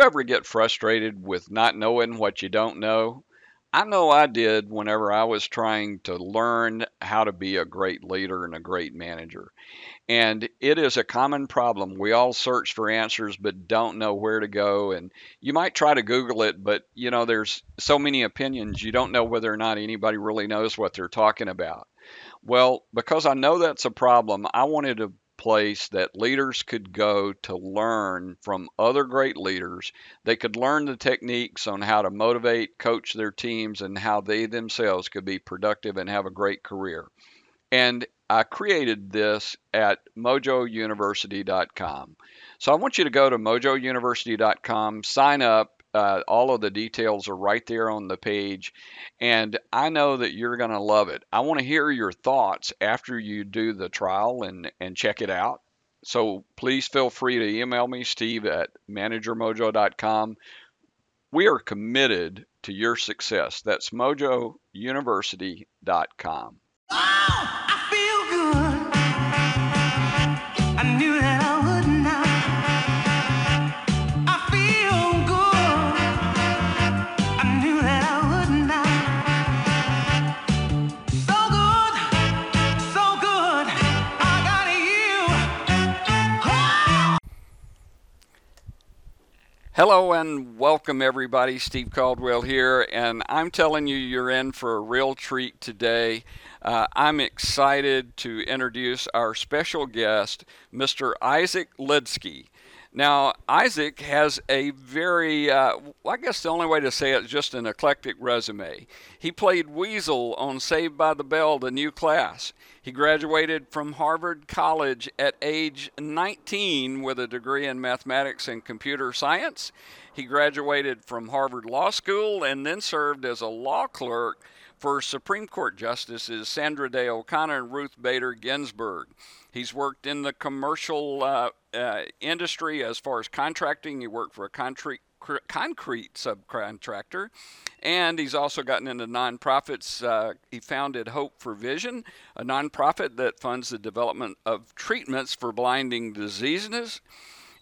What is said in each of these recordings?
ever get frustrated with not knowing what you don't know? I know I did whenever I was trying to learn how to be a great leader and a great manager. And it is a common problem. We all search for answers but don't know where to go. And you might try to Google it, but you know, there's so many opinions, you don't know whether or not anybody really knows what they're talking about. Well, because I know that's a problem, I wanted to place that leaders could go to learn from other great leaders. They could learn the techniques on how to motivate, coach their teams, and how they themselves could be productive and have a great career. And I created this at mojouniversity.com. So I want you to go to mojouniversity.com, sign up, uh, all of the details are right there on the page, and I know that you're going to love it. I want to hear your thoughts after you do the trial and, and check it out. So please feel free to email me, steve at managermojo.com. We are committed to your success. That's mojouniversity.com. Oh, Hello and welcome, everybody. Steve Caldwell here, and I'm telling you, you're in for a real treat today. Uh, I'm excited to introduce our special guest, Mr. Isaac Lidsky. Now, Isaac has a very, uh, I guess the only way to say it is just an eclectic resume. He played Weasel on Saved by the Bell, the new class. He graduated from Harvard College at age 19 with a degree in mathematics and computer science. He graduated from Harvard Law School and then served as a law clerk for Supreme Court Justices Sandra Day O'Connor and Ruth Bader Ginsburg. He's worked in the commercial uh, uh, industry as far as contracting. He worked for a concrete concrete subcontractor, and he's also gotten into nonprofits. Uh, he founded Hope for Vision, a nonprofit that funds the development of treatments for blinding diseases.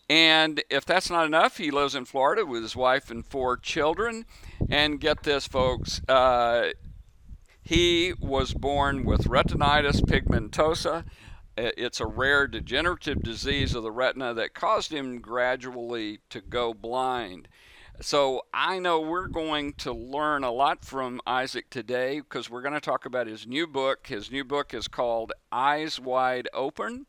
And if that's not enough, he lives in Florida with his wife and four children. And get this, folks, uh, he was born with retinitis pigmentosa, it's a rare degenerative disease of the retina that caused him gradually to go blind. So I know we're going to learn a lot from Isaac today because we're going to talk about his new book. His new book is called Eyes Wide Open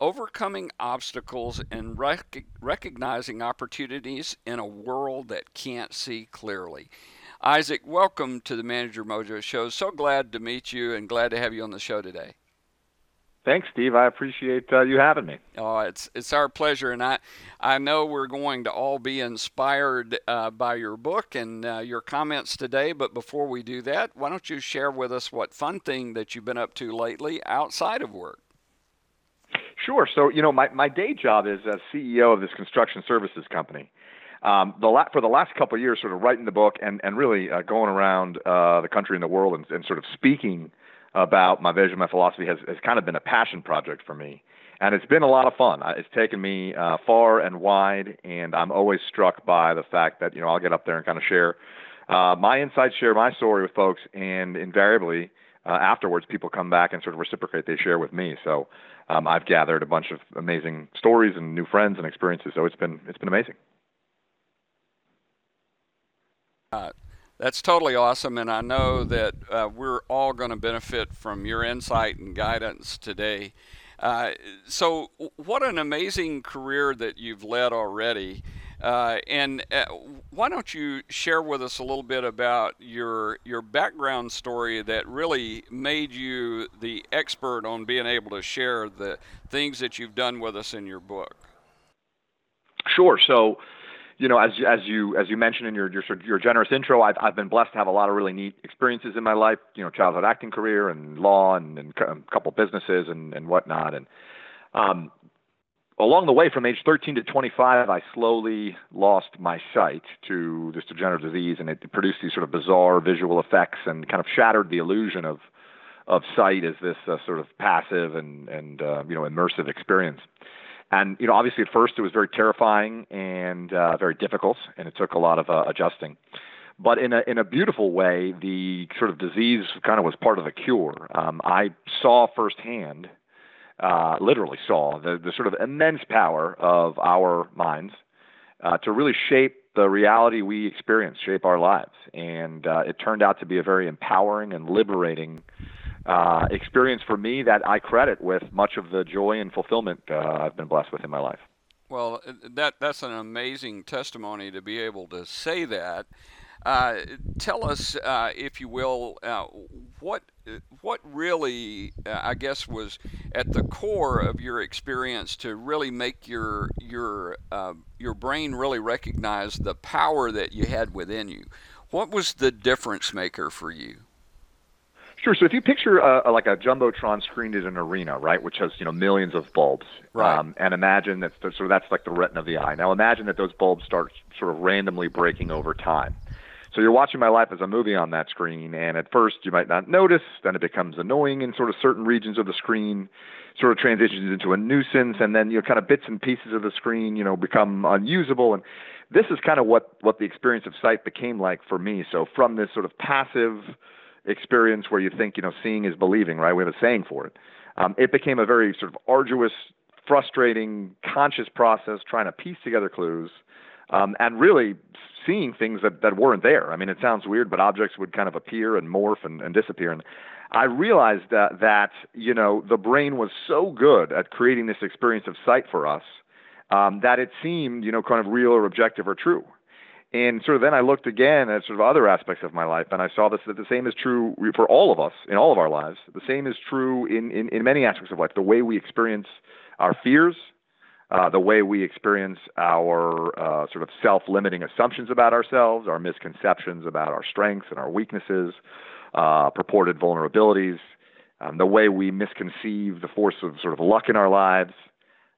Overcoming Obstacles and Rec- Recognizing Opportunities in a World That Can't See Clearly. Isaac, welcome to the Manager Mojo Show. So glad to meet you and glad to have you on the show today. Thanks, Steve. I appreciate uh, you having me. Oh, it's it's our pleasure, and I I know we're going to all be inspired uh, by your book and uh, your comments today. But before we do that, why don't you share with us what fun thing that you've been up to lately outside of work? Sure. So you know, my my day job is as CEO of this construction services company. Um, the la- for the last couple of years, sort of writing the book and and really uh, going around uh, the country and the world and, and sort of speaking about my vision, my philosophy has, has kind of been a passion project for me. And it's been a lot of fun. It's taken me uh, far and wide, and I'm always struck by the fact that, you know, I'll get up there and kind of share uh, my insights, share my story with folks, and invariably, uh, afterwards, people come back and sort of reciprocate. They share with me. So um, I've gathered a bunch of amazing stories and new friends and experiences. So it's been it's been amazing. Uh, that's totally awesome, and I know that uh, we're all going to benefit from your insight and guidance today. Uh, so, what an amazing career that you've led already. Uh, and uh, why don't you share with us a little bit about your your background story that really made you the expert on being able to share the things that you've done with us in your book? Sure. So, you know, as as you as you mentioned in your your your generous intro, I've I've been blessed to have a lot of really neat experiences in my life. You know, childhood acting career and law and, and a couple businesses and and whatnot. And um, along the way, from age 13 to 25, I slowly lost my sight to this degenerative disease, and it produced these sort of bizarre visual effects and kind of shattered the illusion of of sight as this uh, sort of passive and and uh, you know immersive experience. And you know, obviously, at first it was very terrifying and uh, very difficult, and it took a lot of uh, adjusting. But in a in a beautiful way, the sort of disease kind of was part of the cure. Um, I saw firsthand uh, literally saw the, the sort of immense power of our minds uh, to really shape the reality we experience, shape our lives. And uh, it turned out to be a very empowering and liberating uh, experience for me that I credit with much of the joy and fulfillment uh, I've been blessed with in my life. Well, that that's an amazing testimony to be able to say that. Uh, tell us, uh, if you will, uh, what what really, uh, I guess, was at the core of your experience to really make your your uh, your brain really recognize the power that you had within you. What was the difference maker for you? Sure. So if you picture a, like a jumbotron screen in an arena, right, which has you know millions of bulbs, right. Um, and imagine that so that's like the retina of the eye. Now imagine that those bulbs start sort of randomly breaking over time. So you're watching my life as a movie on that screen, and at first you might not notice, then it becomes annoying in sort of certain regions of the screen, sort of transitions into a nuisance, and then you know kind of bits and pieces of the screen, you know, become unusable. And this is kind of what what the experience of sight became like for me. So from this sort of passive experience where you think you know seeing is believing, right? We have a saying for it. Um, it became a very sort of arduous, frustrating, conscious process trying to piece together clues um, and really seeing things that, that weren't there. I mean, it sounds weird, but objects would kind of appear and morph and, and disappear. And I realized that, that, you know, the brain was so good at creating this experience of sight for us um, that it seemed, you know, kind of real or objective or true. And sort of then I looked again at sort of other aspects of my life, and I saw this that the same is true for all of us in all of our lives. The same is true in, in, in many aspects of life. The way we experience our fears, uh, the way we experience our uh, sort of self limiting assumptions about ourselves, our misconceptions about our strengths and our weaknesses, uh, purported vulnerabilities, um, the way we misconceive the force of sort of luck in our lives.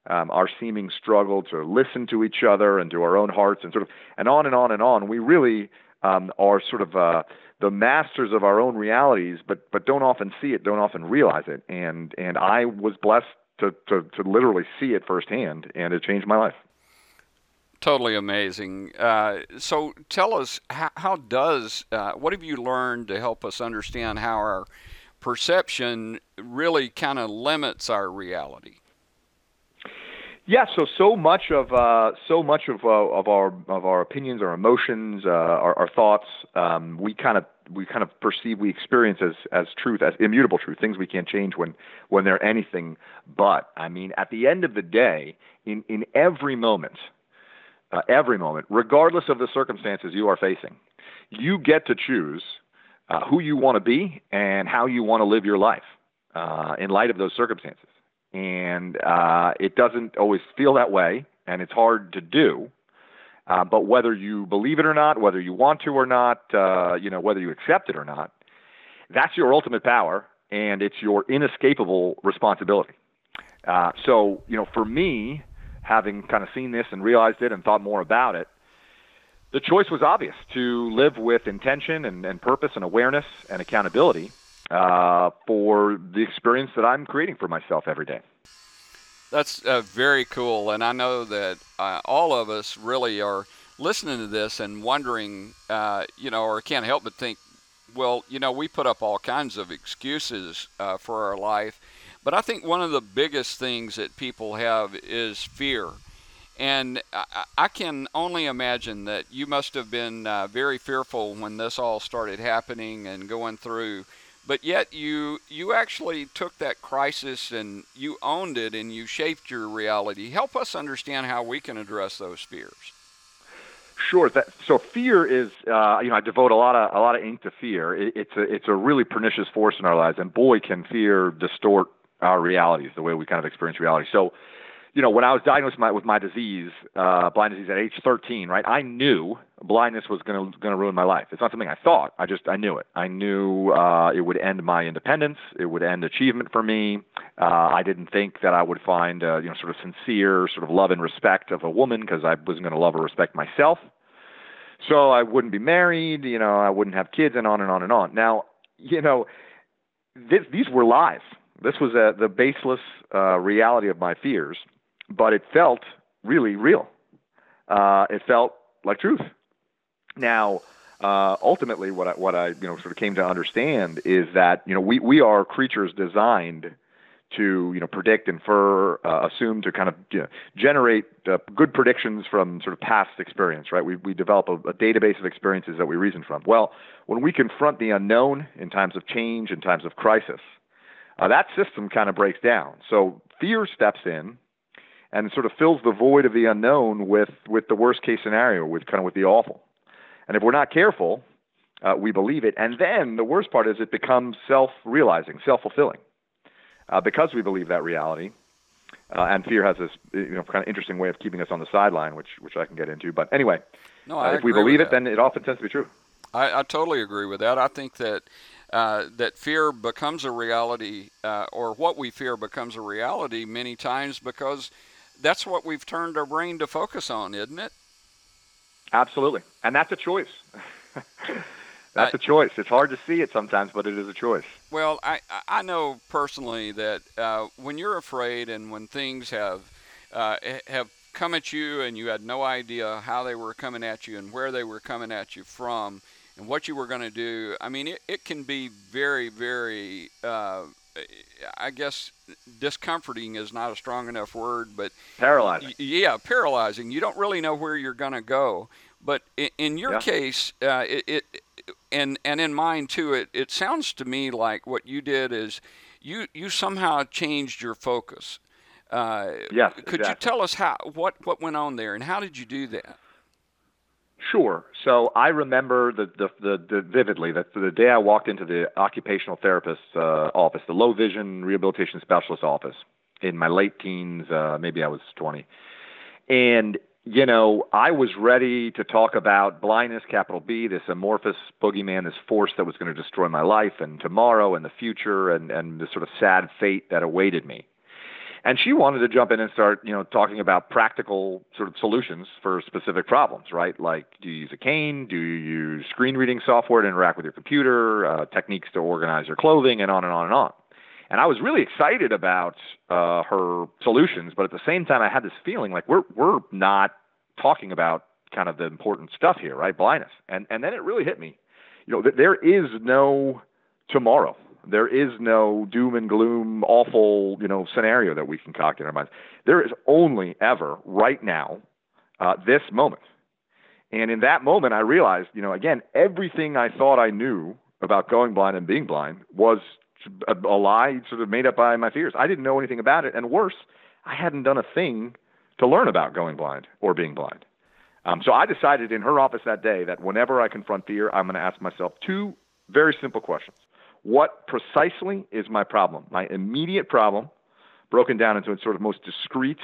Um, our seeming struggle to listen to each other and to our own hearts, and sort of, and on and on and on. We really um, are sort of uh, the masters of our own realities, but but don't often see it, don't often realize it. And and I was blessed to, to, to literally see it firsthand, and it changed my life. Totally amazing. Uh, so tell us, how, how does, uh, what have you learned to help us understand how our perception really kind of limits our reality? Yeah, so so much of uh, so much of uh, of our of our opinions, our emotions, uh, our, our thoughts, um, we kind of we kind of perceive, we experience as as truth, as immutable truth, things we can't change when when they're anything but. I mean, at the end of the day, in in every moment, uh, every moment, regardless of the circumstances you are facing, you get to choose uh, who you want to be and how you want to live your life uh, in light of those circumstances and uh, it doesn't always feel that way, and it's hard to do. Uh, but whether you believe it or not, whether you want to or not, uh, you know, whether you accept it or not, that's your ultimate power, and it's your inescapable responsibility. Uh, so, you know, for me, having kind of seen this and realized it and thought more about it, the choice was obvious to live with intention and, and purpose and awareness and accountability uh, for the experience that I'm creating for myself every day. That's uh, very cool, and I know that uh, all of us really are listening to this and wondering, uh, you know, or can't help but think, well, you know, we put up all kinds of excuses uh, for our life, but I think one of the biggest things that people have is fear. And I, I can only imagine that you must have been uh, very fearful when this all started happening and going through but yet you you actually took that crisis and you owned it and you shaped your reality help us understand how we can address those fears Sure. That, so fear is, uh, you know, I devote a lot of a lot of ink to fear. It, it's a it's a really pernicious force in our lives, and boy, can fear distort our realities, the way we kind of experience reality. So, you know, when I was diagnosed with my, with my disease, uh, blind disease at age 13, right, I knew blindness was going to going to ruin my life. It's not something I thought. I just I knew it. I knew uh, it would end my independence. It would end achievement for me. Uh, I didn't think that I would find uh, you know sort of sincere sort of love and respect of a woman because I wasn't going to love or respect myself. So I wouldn't be married. You know, I wouldn't have kids, and on and on and on. Now, you know, this, these were lies. This was a, the baseless uh, reality of my fears, but it felt really real. Uh, it felt like truth. Now, uh, ultimately, what I, what I you know sort of came to understand is that you know we we are creatures designed to you know predict, infer, uh, assume to kind of you know, generate uh, good predictions from sort of past experience, right? We we develop a, a, database of experiences that we reason from. Well, when we confront the unknown in times of change, in times of crisis, uh, that system kind of breaks down. So fear steps in and sort of fills the void of the unknown with with the worst case scenario, with kind of with the awful. And if we're not careful, uh, we believe it. And then the worst part is it becomes self-realizing, self-fulfilling, uh, because we believe that reality. Uh, and fear has this, you know, kind of interesting way of keeping us on the sideline, which which I can get into. But anyway, no, uh, if we believe it, then it often tends to be true. I, I totally agree with that. I think that uh, that fear becomes a reality, uh, or what we fear becomes a reality many times because that's what we've turned our brain to focus on, isn't it? Absolutely, and that's a choice. that's a choice. It's hard to see it sometimes, but it is a choice. Well, I I know personally that uh, when you're afraid and when things have uh, have come at you and you had no idea how they were coming at you and where they were coming at you from and what you were going to do. I mean, it, it can be very, very, uh, I guess, discomforting is not a strong enough word, but paralyzing. yeah, paralyzing. You don't really know where you're going to go. But in, in your yeah. case, uh, it, it, and and in mine too, it, it sounds to me like what you did is you you somehow changed your focus. Uh, yes. Could exactly. you tell us how what what went on there and how did you do that? Sure. So I remember the, the, the, the vividly that the day I walked into the occupational therapist's uh, office, the low vision rehabilitation specialist office, in my late teens, uh, maybe I was 20, and you know I was ready to talk about blindness, capital B, this amorphous boogeyman, this force that was going to destroy my life and tomorrow and the future, and and the sort of sad fate that awaited me and she wanted to jump in and start you know talking about practical sort of solutions for specific problems right? Like do you use a cane? Do you use screen reading software to interact with your computer uh, techniques to organize your clothing and on and on and on. And i was really excited about uh, her solutions but at the same time i had this feeling like we're we're not talking about kind of the important stuff here right? Blindness. And and then it really hit me. You know th- there is no tomorrow there is no doom and gloom, awful, you know, scenario that we concoct in our minds. There is only ever right now, uh, this moment. And in that moment, I realized, you know, again, everything I thought I knew about going blind and being blind was a, a lie, sort of made up by my fears. I didn't know anything about it, and worse, I hadn't done a thing to learn about going blind or being blind. Um, so I decided in her office that day that whenever I confront fear, I'm going to ask myself two very simple questions. What precisely is my problem? My immediate problem, broken down into its sort of most discrete,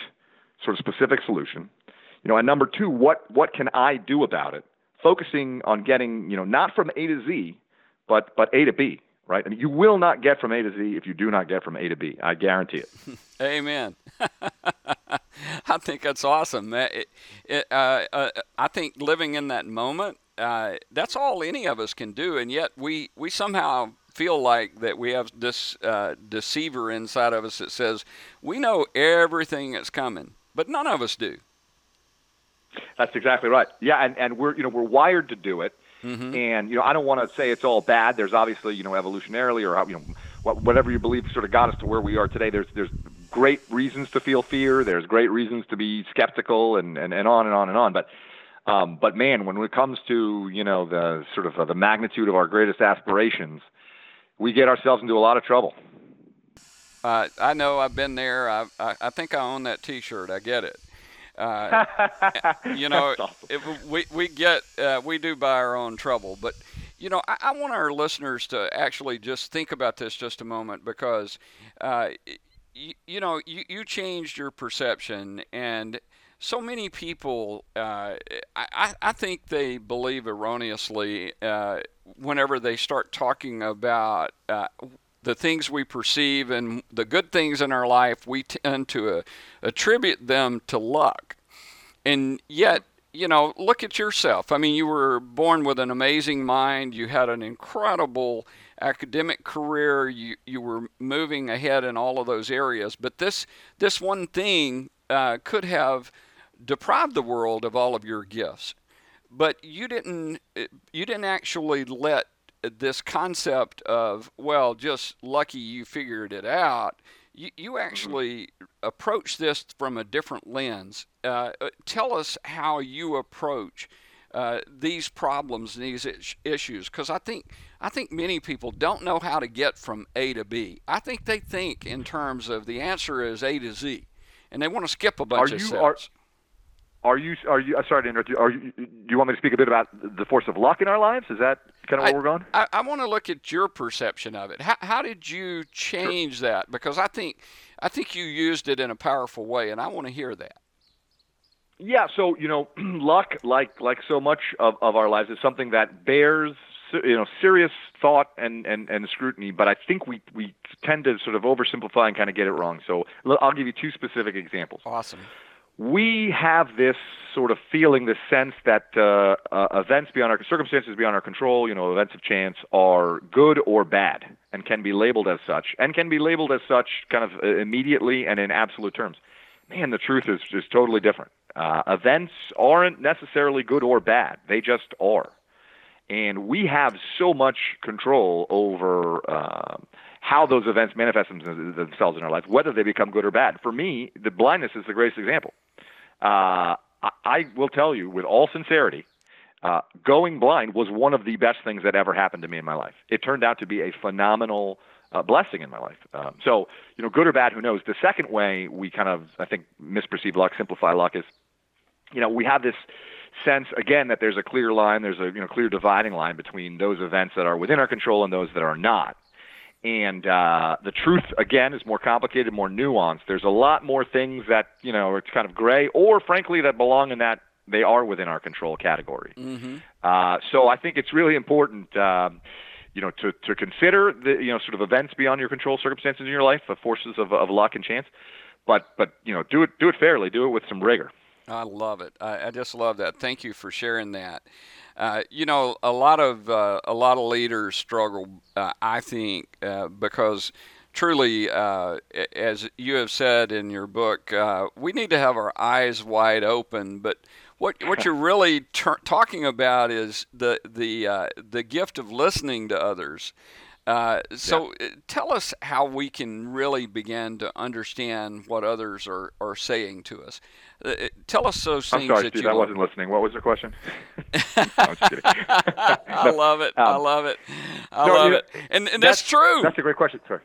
sort of specific solution. You know, and number two, what what can I do about it? Focusing on getting, you know, not from A to Z, but but A to B, right? I mean, you will not get from A to Z if you do not get from A to B. I guarantee it. Amen. I think that's awesome. It, it, uh, uh, I think living in that moment, uh, that's all any of us can do, and yet we we somehow feel like that we have this uh, deceiver inside of us that says we know everything that's coming, but none of us do. That's exactly right. Yeah, and, and we're you know we're wired to do it, mm-hmm. and you know I don't want to say it's all bad. There's obviously you know evolutionarily or you know whatever you believe sort of got us to where we are today. There's there's great reasons to feel fear. There's great reasons to be skeptical, and and, and on and on and on. But um, but man, when it comes to you know the sort of uh, the magnitude of our greatest aspirations, we get ourselves into a lot of trouble. Uh, I know I've been there. I, I, I think I own that T-shirt. I get it. Uh, you know, awesome. it, we we get uh, we do buy our own trouble, but you know, I, I, want our listeners to actually just think about this just a moment because, uh, you, you, know, you, you changed your perception and so many people, uh, I, I think they believe erroneously uh, whenever they start talking about uh, the things we perceive and the good things in our life, we tend to uh, attribute them to luck. And yet, you know, look at yourself. I mean, you were born with an amazing mind. You had an incredible academic career. You you were moving ahead in all of those areas. But this this one thing uh, could have deprived the world of all of your gifts. But you didn't you didn't actually let this concept of well, just lucky you figured it out. You, you mm-hmm. actually approach this from a different lens. Uh, uh tell us how you approach uh, these problems and these issues, because I think I think many people don't know how to get from A to B. I think they think in terms of the answer is A to Z, and they want to skip a bunch are of you, steps. Are, are you? Are you? I'm sorry to interrupt you. Are you? Do you want me to speak a bit about the force of luck in our lives? Is that kind of where I, we're going? I, I want to look at your perception of it. How, how did you change sure. that? Because I think I think you used it in a powerful way, and I want to hear that. Yeah. So you know, luck, like like so much of, of our lives, is something that bears you know serious thought and, and, and scrutiny. But I think we we tend to sort of oversimplify and kind of get it wrong. So I'll give you two specific examples. Awesome we have this sort of feeling, this sense that uh, uh, events beyond our circumstances beyond our control, you know, events of chance, are good or bad, and can be labeled as such, and can be labeled as such kind of uh, immediately and in absolute terms. Man, the truth is just totally different. Uh, events aren't necessarily good or bad; they just are, and we have so much control over. Uh, how those events manifest themselves in our life, whether they become good or bad. For me, the blindness is the greatest example. Uh, I, will tell you with all sincerity, uh, going blind was one of the best things that ever happened to me in my life. It turned out to be a phenomenal uh, blessing in my life. Um, so, you know, good or bad, who knows? The second way we kind of, I think, misperceive luck, simplify luck is, you know, we have this sense again that there's a clear line, there's a you know clear dividing line between those events that are within our control and those that are not. And uh, the truth, again, is more complicated, more nuanced. There's a lot more things that, you know, it's kind of gray, or frankly, that belong in that they are within our control category. Mm-hmm. Uh, so I think it's really important, um, you know, to, to consider the, you know, sort of events beyond your control, circumstances in your life, the forces of, of luck and chance. But, but you know, do it, do it fairly, do it with some rigor. I love it. I, I just love that. Thank you for sharing that. Uh, you know, a lot of uh, a lot of leaders struggle, uh, I think, uh, because truly, uh, as you have said in your book, uh, we need to have our eyes wide open. But what what you're really ter- talking about is the the the gift of listening to others. Uh, so yeah. tell us how we can really begin to understand what others are, are saying to us. Uh, tell us those things I'm sorry, that Steve, you. I wasn't listening. What was the question? no, I love it. Um, I love it. I no, love it. And, and that's, that's, true. That's a great question. Sorry.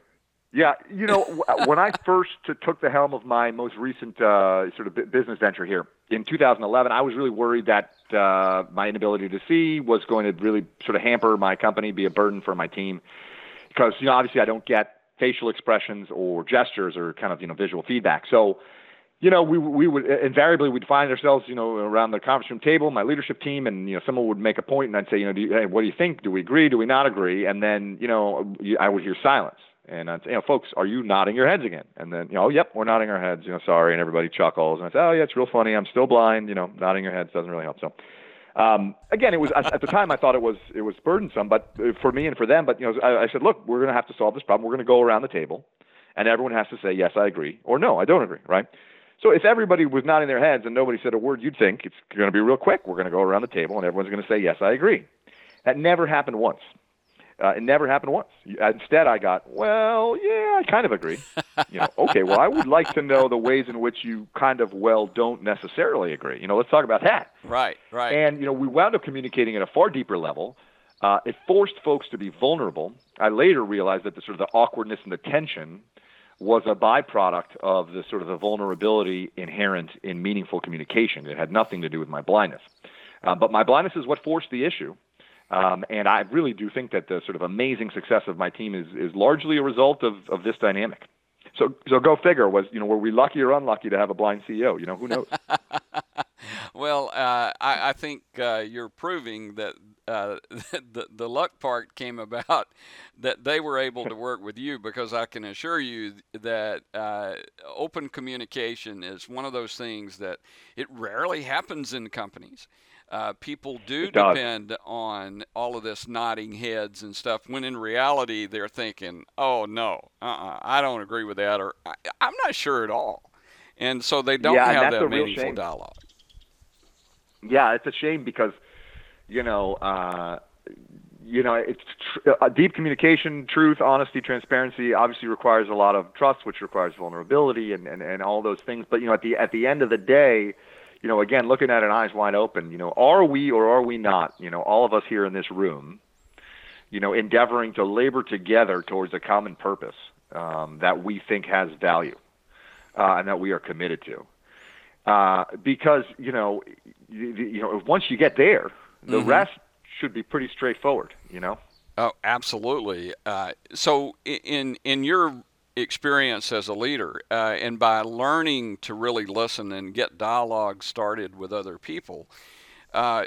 Yeah, you know, when I first took the helm of my most recent uh, sort of business venture here in 2011, I was really worried that uh, my inability to see was going to really sort of hamper my company, be a burden for my team, because you know obviously I don't get facial expressions or gestures or kind of you know visual feedback. So you know, we we would invariably we'd find ourselves, you know, around the conference room table, my leadership team, and you know, someone would make a point, and I'd say, you know, do you, hey, what do you think? Do we agree? Do we not agree? And then, you know, I would hear silence, and I'd say, you know, folks, are you nodding your heads again? And then, you know, oh, yep, we're nodding our heads. You know, sorry, and everybody chuckles, and I say, oh yeah, it's real funny. I'm still blind. You know, nodding your heads doesn't really help. So. Um, again, it was at the time I thought it was it was burdensome, but uh, for me and for them. But you know, I, I said, look, we're going to have to solve this problem. We're going to go around the table, and everyone has to say yes, I agree, or no, I don't agree, right? So if everybody was nodding their heads and nobody said a word, you'd think it's going to be real quick. We're going to go around the table and everyone's going to say, yes, I agree. That never happened once. Uh, it never happened once. Instead, I got, well, yeah, I kind of agree. you know, okay, well, I would like to know the ways in which you kind of, well, don't necessarily agree. You know, let's talk about that. Right, right. And, you know, we wound up communicating at a far deeper level. Uh, it forced folks to be vulnerable. I later realized that the sort of the awkwardness and the tension was a byproduct of the sort of the vulnerability inherent in meaningful communication. It had nothing to do with my blindness. Uh, but my blindness is what forced the issue. Um, and I really do think that the sort of amazing success of my team is, is largely a result of, of this dynamic. So, so go figure. Was you know were we lucky or unlucky to have a blind CEO? You know who knows. well, uh, I, I, think uh, you're proving that uh, the the luck part came about that they were able to work with you because I can assure you that uh, open communication is one of those things that it rarely happens in companies uh, people do depend on all of this nodding heads and stuff when in reality they're thinking oh no uh-uh, i don't agree with that or I, am not sure at all. And so they don't yeah, have that meaningful dialogue. Yeah it's a shame because you know uh, you know it's tr- uh, deep communication truth honesty transparency obviously requires a lot of trust which requires vulnerability and, and, and all those things. But you know at the at the end of the day you know, again, looking at it eyes wide open, you know, are we or are we not, you know, all of us here in this room, you know, endeavoring to labor together towards a common purpose um, that we think has value uh, and that we are committed to. Uh, because you know, you, you know, once you get there, the mm-hmm. rest should be pretty straightforward. You know. Oh, absolutely. Uh, so, in in your experience as a leader, uh, and by learning to really listen and get dialogue started with other people. Uh,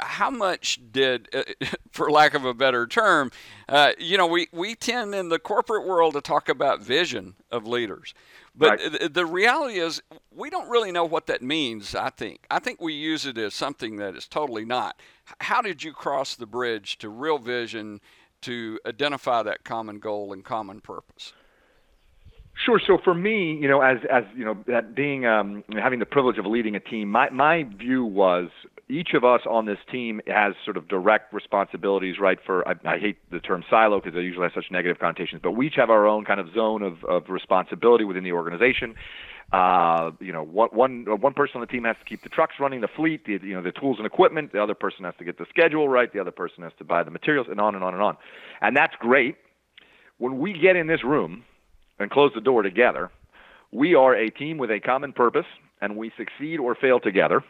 how much did, uh, for lack of a better term, uh, you know, we, we tend in the corporate world to talk about vision of leaders. But right. the reality is, we don't really know what that means, I think. I think we use it as something that is totally not. How did you cross the bridge to real vision to identify that common goal and common purpose? Sure. So for me, you know, as as you know, that being um, having the privilege of leading a team, my my view was each of us on this team has sort of direct responsibilities, right? For I, I hate the term silo because it usually has such negative connotations, but we each have our own kind of zone of of responsibility within the organization. Uh, you know, one one one person on the team has to keep the trucks running, the fleet, the you know the tools and equipment. The other person has to get the schedule right. The other person has to buy the materials, and on and on and on. And that's great. When we get in this room and close the door together. We are a team with a common purpose, and we succeed or fail together.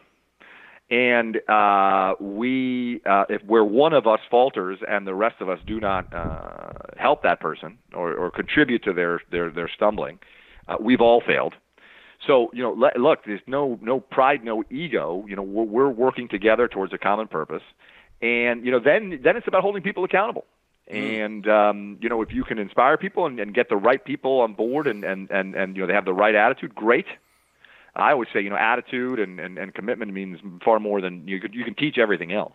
And uh, we, uh, if where one of us falters and the rest of us do not uh, help that person or, or contribute to their their their stumbling, uh, we've all failed. So you know, let, look, there's no no pride, no ego. You know, we're, we're working together towards a common purpose, and you know, then then it's about holding people accountable. Mm. And um, you know, if you can inspire people and, and get the right people on board, and, and and and you know they have the right attitude, great. I always say, you know, attitude and, and, and commitment means far more than you could, you can teach everything else.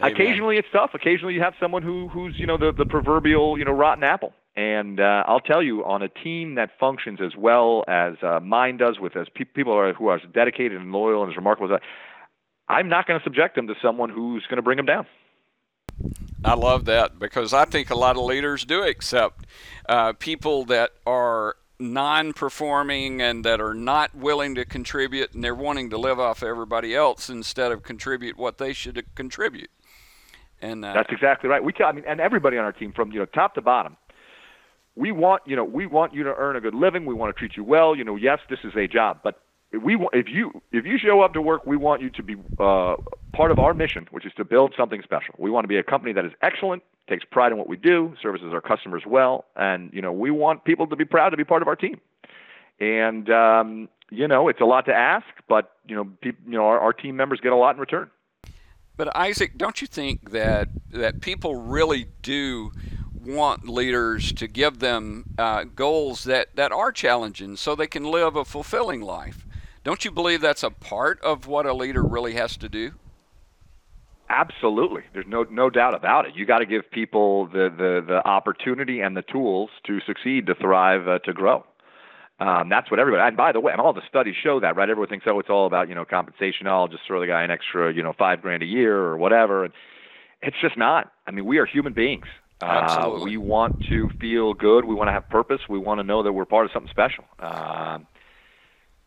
Amen. Occasionally it's tough. Occasionally you have someone who who's you know the the proverbial you know rotten apple. And uh, I'll tell you, on a team that functions as well as uh, mine does, with as pe- people are, who are as dedicated and loyal and as remarkable as I, I'm not going to subject them to someone who's going to bring them down. I love that because I think a lot of leaders do accept uh, people that are non performing and that are not willing to contribute and they're wanting to live off everybody else instead of contribute what they should contribute. And uh, that's exactly right. We, I mean, and everybody on our team, from you know top to bottom, we want you know we want you to earn a good living. We want to treat you well. You know, yes, this is a job, but if we if you if you show up to work, we want you to be uh, part of our mission, which is to build something special. We want to be a company that is excellent, takes pride in what we do, services our customers well, and you know we want people to be proud to be part of our team. And um, you know it's a lot to ask, but you know you know our, our team members get a lot in return. But Isaac, don't you think that that people really do want leaders to give them uh, goals that, that are challenging so they can live a fulfilling life? Don't you believe that's a part of what a leader really has to do? Absolutely. There's no no doubt about it. You got to give people the, the the opportunity and the tools to succeed, to thrive, uh, to grow. Um, that's what everybody. And by the way, and all the studies show that, right? Everyone thinks, oh, it's all about you know compensation. Oh, I'll just throw the guy an extra you know five grand a year or whatever. And it's just not. I mean, we are human beings. Uh, we want to feel good. We want to have purpose. We want to know that we're part of something special. Uh,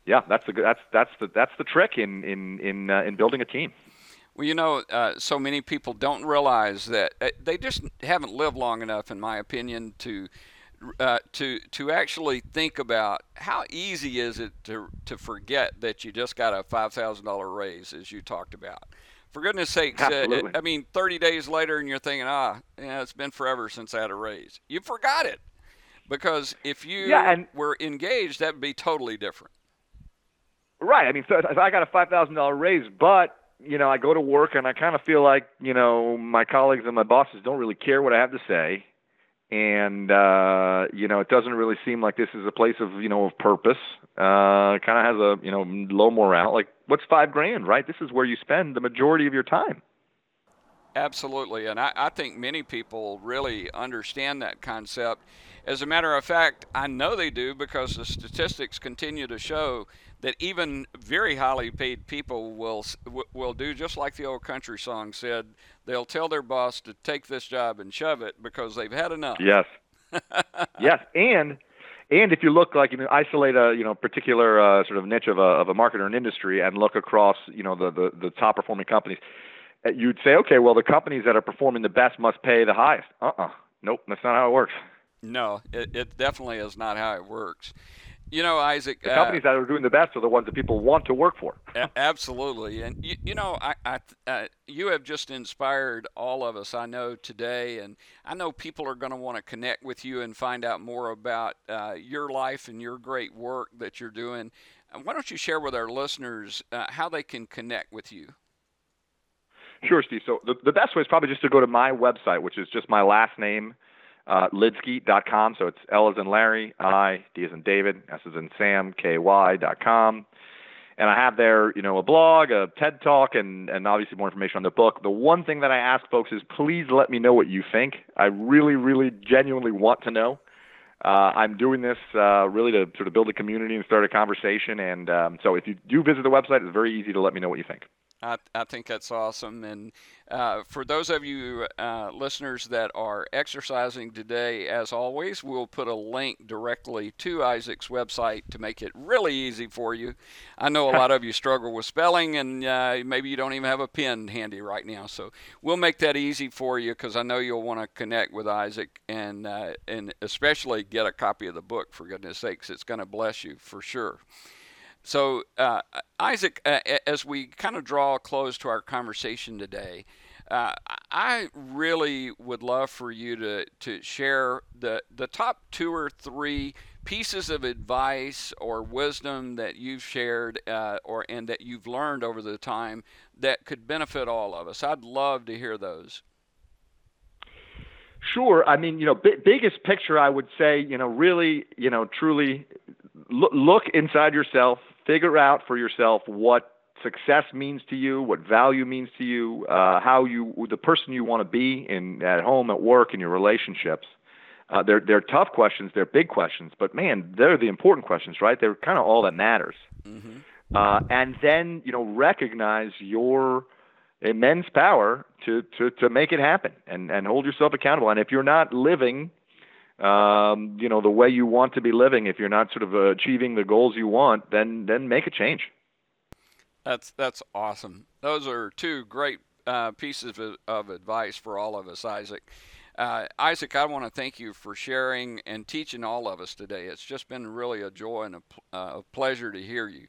yeah, that's the that's that's the that's the trick in in in uh, in building a team. Well, you know, uh, so many people don't realize that uh, they just haven't lived long enough, in my opinion, to uh, to to actually think about how easy is it to to forget that you just got a five thousand dollar raise, as you talked about. For goodness sakes, uh, I mean, 30 days later, and you're thinking, ah, yeah, it's been forever since I had a raise. You forgot it because if you yeah, and, were engaged, that would be totally different. Right. I mean, so if I got a five thousand dollar raise, but you know, I go to work and I kind of feel like you know my colleagues and my bosses don't really care what I have to say, and uh, you know, it doesn't really seem like this is a place of you know of purpose. Uh, kind of has a you know low morale. Like, what's five grand, right? This is where you spend the majority of your time. Absolutely, and I, I think many people really understand that concept. As a matter of fact, I know they do because the statistics continue to show that even very highly paid people will will do just like the old country song said. They'll tell their boss to take this job and shove it because they've had enough. Yes. yes, and and if you look like you know isolate a you know particular uh, sort of niche of a of a market or an industry and look across you know the the, the top performing companies, uh, you'd say okay, well the companies that are performing the best must pay the highest. Uh uh-uh. uh Nope, that's not how it works. No, it, it definitely is not how it works. You know, Isaac. The companies uh, that are doing the best are the ones that people want to work for. absolutely, and you, you know, I, I uh, you have just inspired all of us. I know today, and I know people are going to want to connect with you and find out more about uh, your life and your great work that you're doing. Uh, why don't you share with our listeners uh, how they can connect with you? Sure, Steve. So the, the best way is probably just to go to my website, which is just my last name, uh, Lidsky.com. So it's L as in Larry, I, D as in David, S as in Sam, K Y.com. And I have there, you know, a blog, a TED Talk, and, and obviously more information on the book. The one thing that I ask folks is please let me know what you think. I really, really genuinely want to know. Uh, I'm doing this uh, really to sort of build a community and start a conversation. And um, so if you do visit the website, it's very easy to let me know what you think. I, I think that's awesome. And uh, for those of you uh, listeners that are exercising today, as always, we'll put a link directly to Isaac's website to make it really easy for you. I know a lot of you struggle with spelling, and uh, maybe you don't even have a pen handy right now. So we'll make that easy for you because I know you'll want to connect with Isaac and uh, and especially get a copy of the book. For goodness sakes, it's going to bless you for sure. So, uh, Isaac, uh, as we kind of draw close to our conversation today, uh, I really would love for you to, to share the, the top two or three pieces of advice or wisdom that you've shared uh, or and that you've learned over the time that could benefit all of us. I'd love to hear those. Sure. I mean, you know, b- biggest picture, I would say, you know, really, you know, truly look, look inside yourself, figure out for yourself what success means to you, what value means to you, uh, how you, the person you want to be in at home, at work, in your relationships. Uh, they're they're tough questions, they're big questions, but man, they're the important questions, right? They're kind of all that matters. Mm-hmm. Uh, and then you know recognize your immense power to to to make it happen and and hold yourself accountable. And if you're not living um, you know, the way you want to be living. If you're not sort of achieving the goals you want, then then make a change. That's that's awesome. Those are two great uh, pieces of, of, advice for all of us, Isaac. Uh, Isaac, I want to thank you for sharing and teaching all of us today. It's just been really a joy and a, uh, a pleasure to hear you.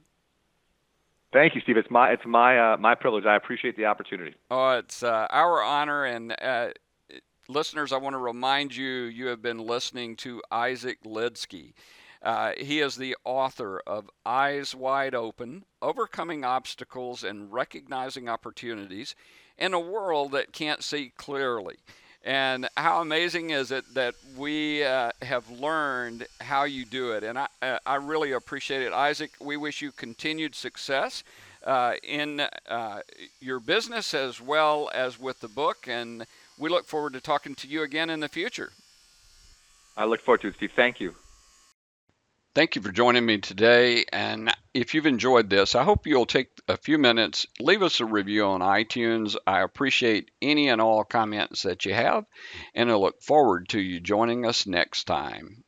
Thank you, Steve. It's my it's my uh, my privilege. I appreciate the opportunity. Oh, it's uh, our honor, and uh, listeners, I want to remind you you have been listening to Isaac Lidsky. Uh, he is the author of Eyes Wide Open Overcoming Obstacles and Recognizing Opportunities in a World That Can't See Clearly. And how amazing is it that we uh, have learned how you do it? And I, uh, I really appreciate it. Isaac, we wish you continued success uh, in uh, your business as well as with the book. And we look forward to talking to you again in the future. I look forward to it, Steve. Thank you. Thank you for joining me today. And if you've enjoyed this, I hope you'll take a few minutes, leave us a review on iTunes. I appreciate any and all comments that you have, and I look forward to you joining us next time.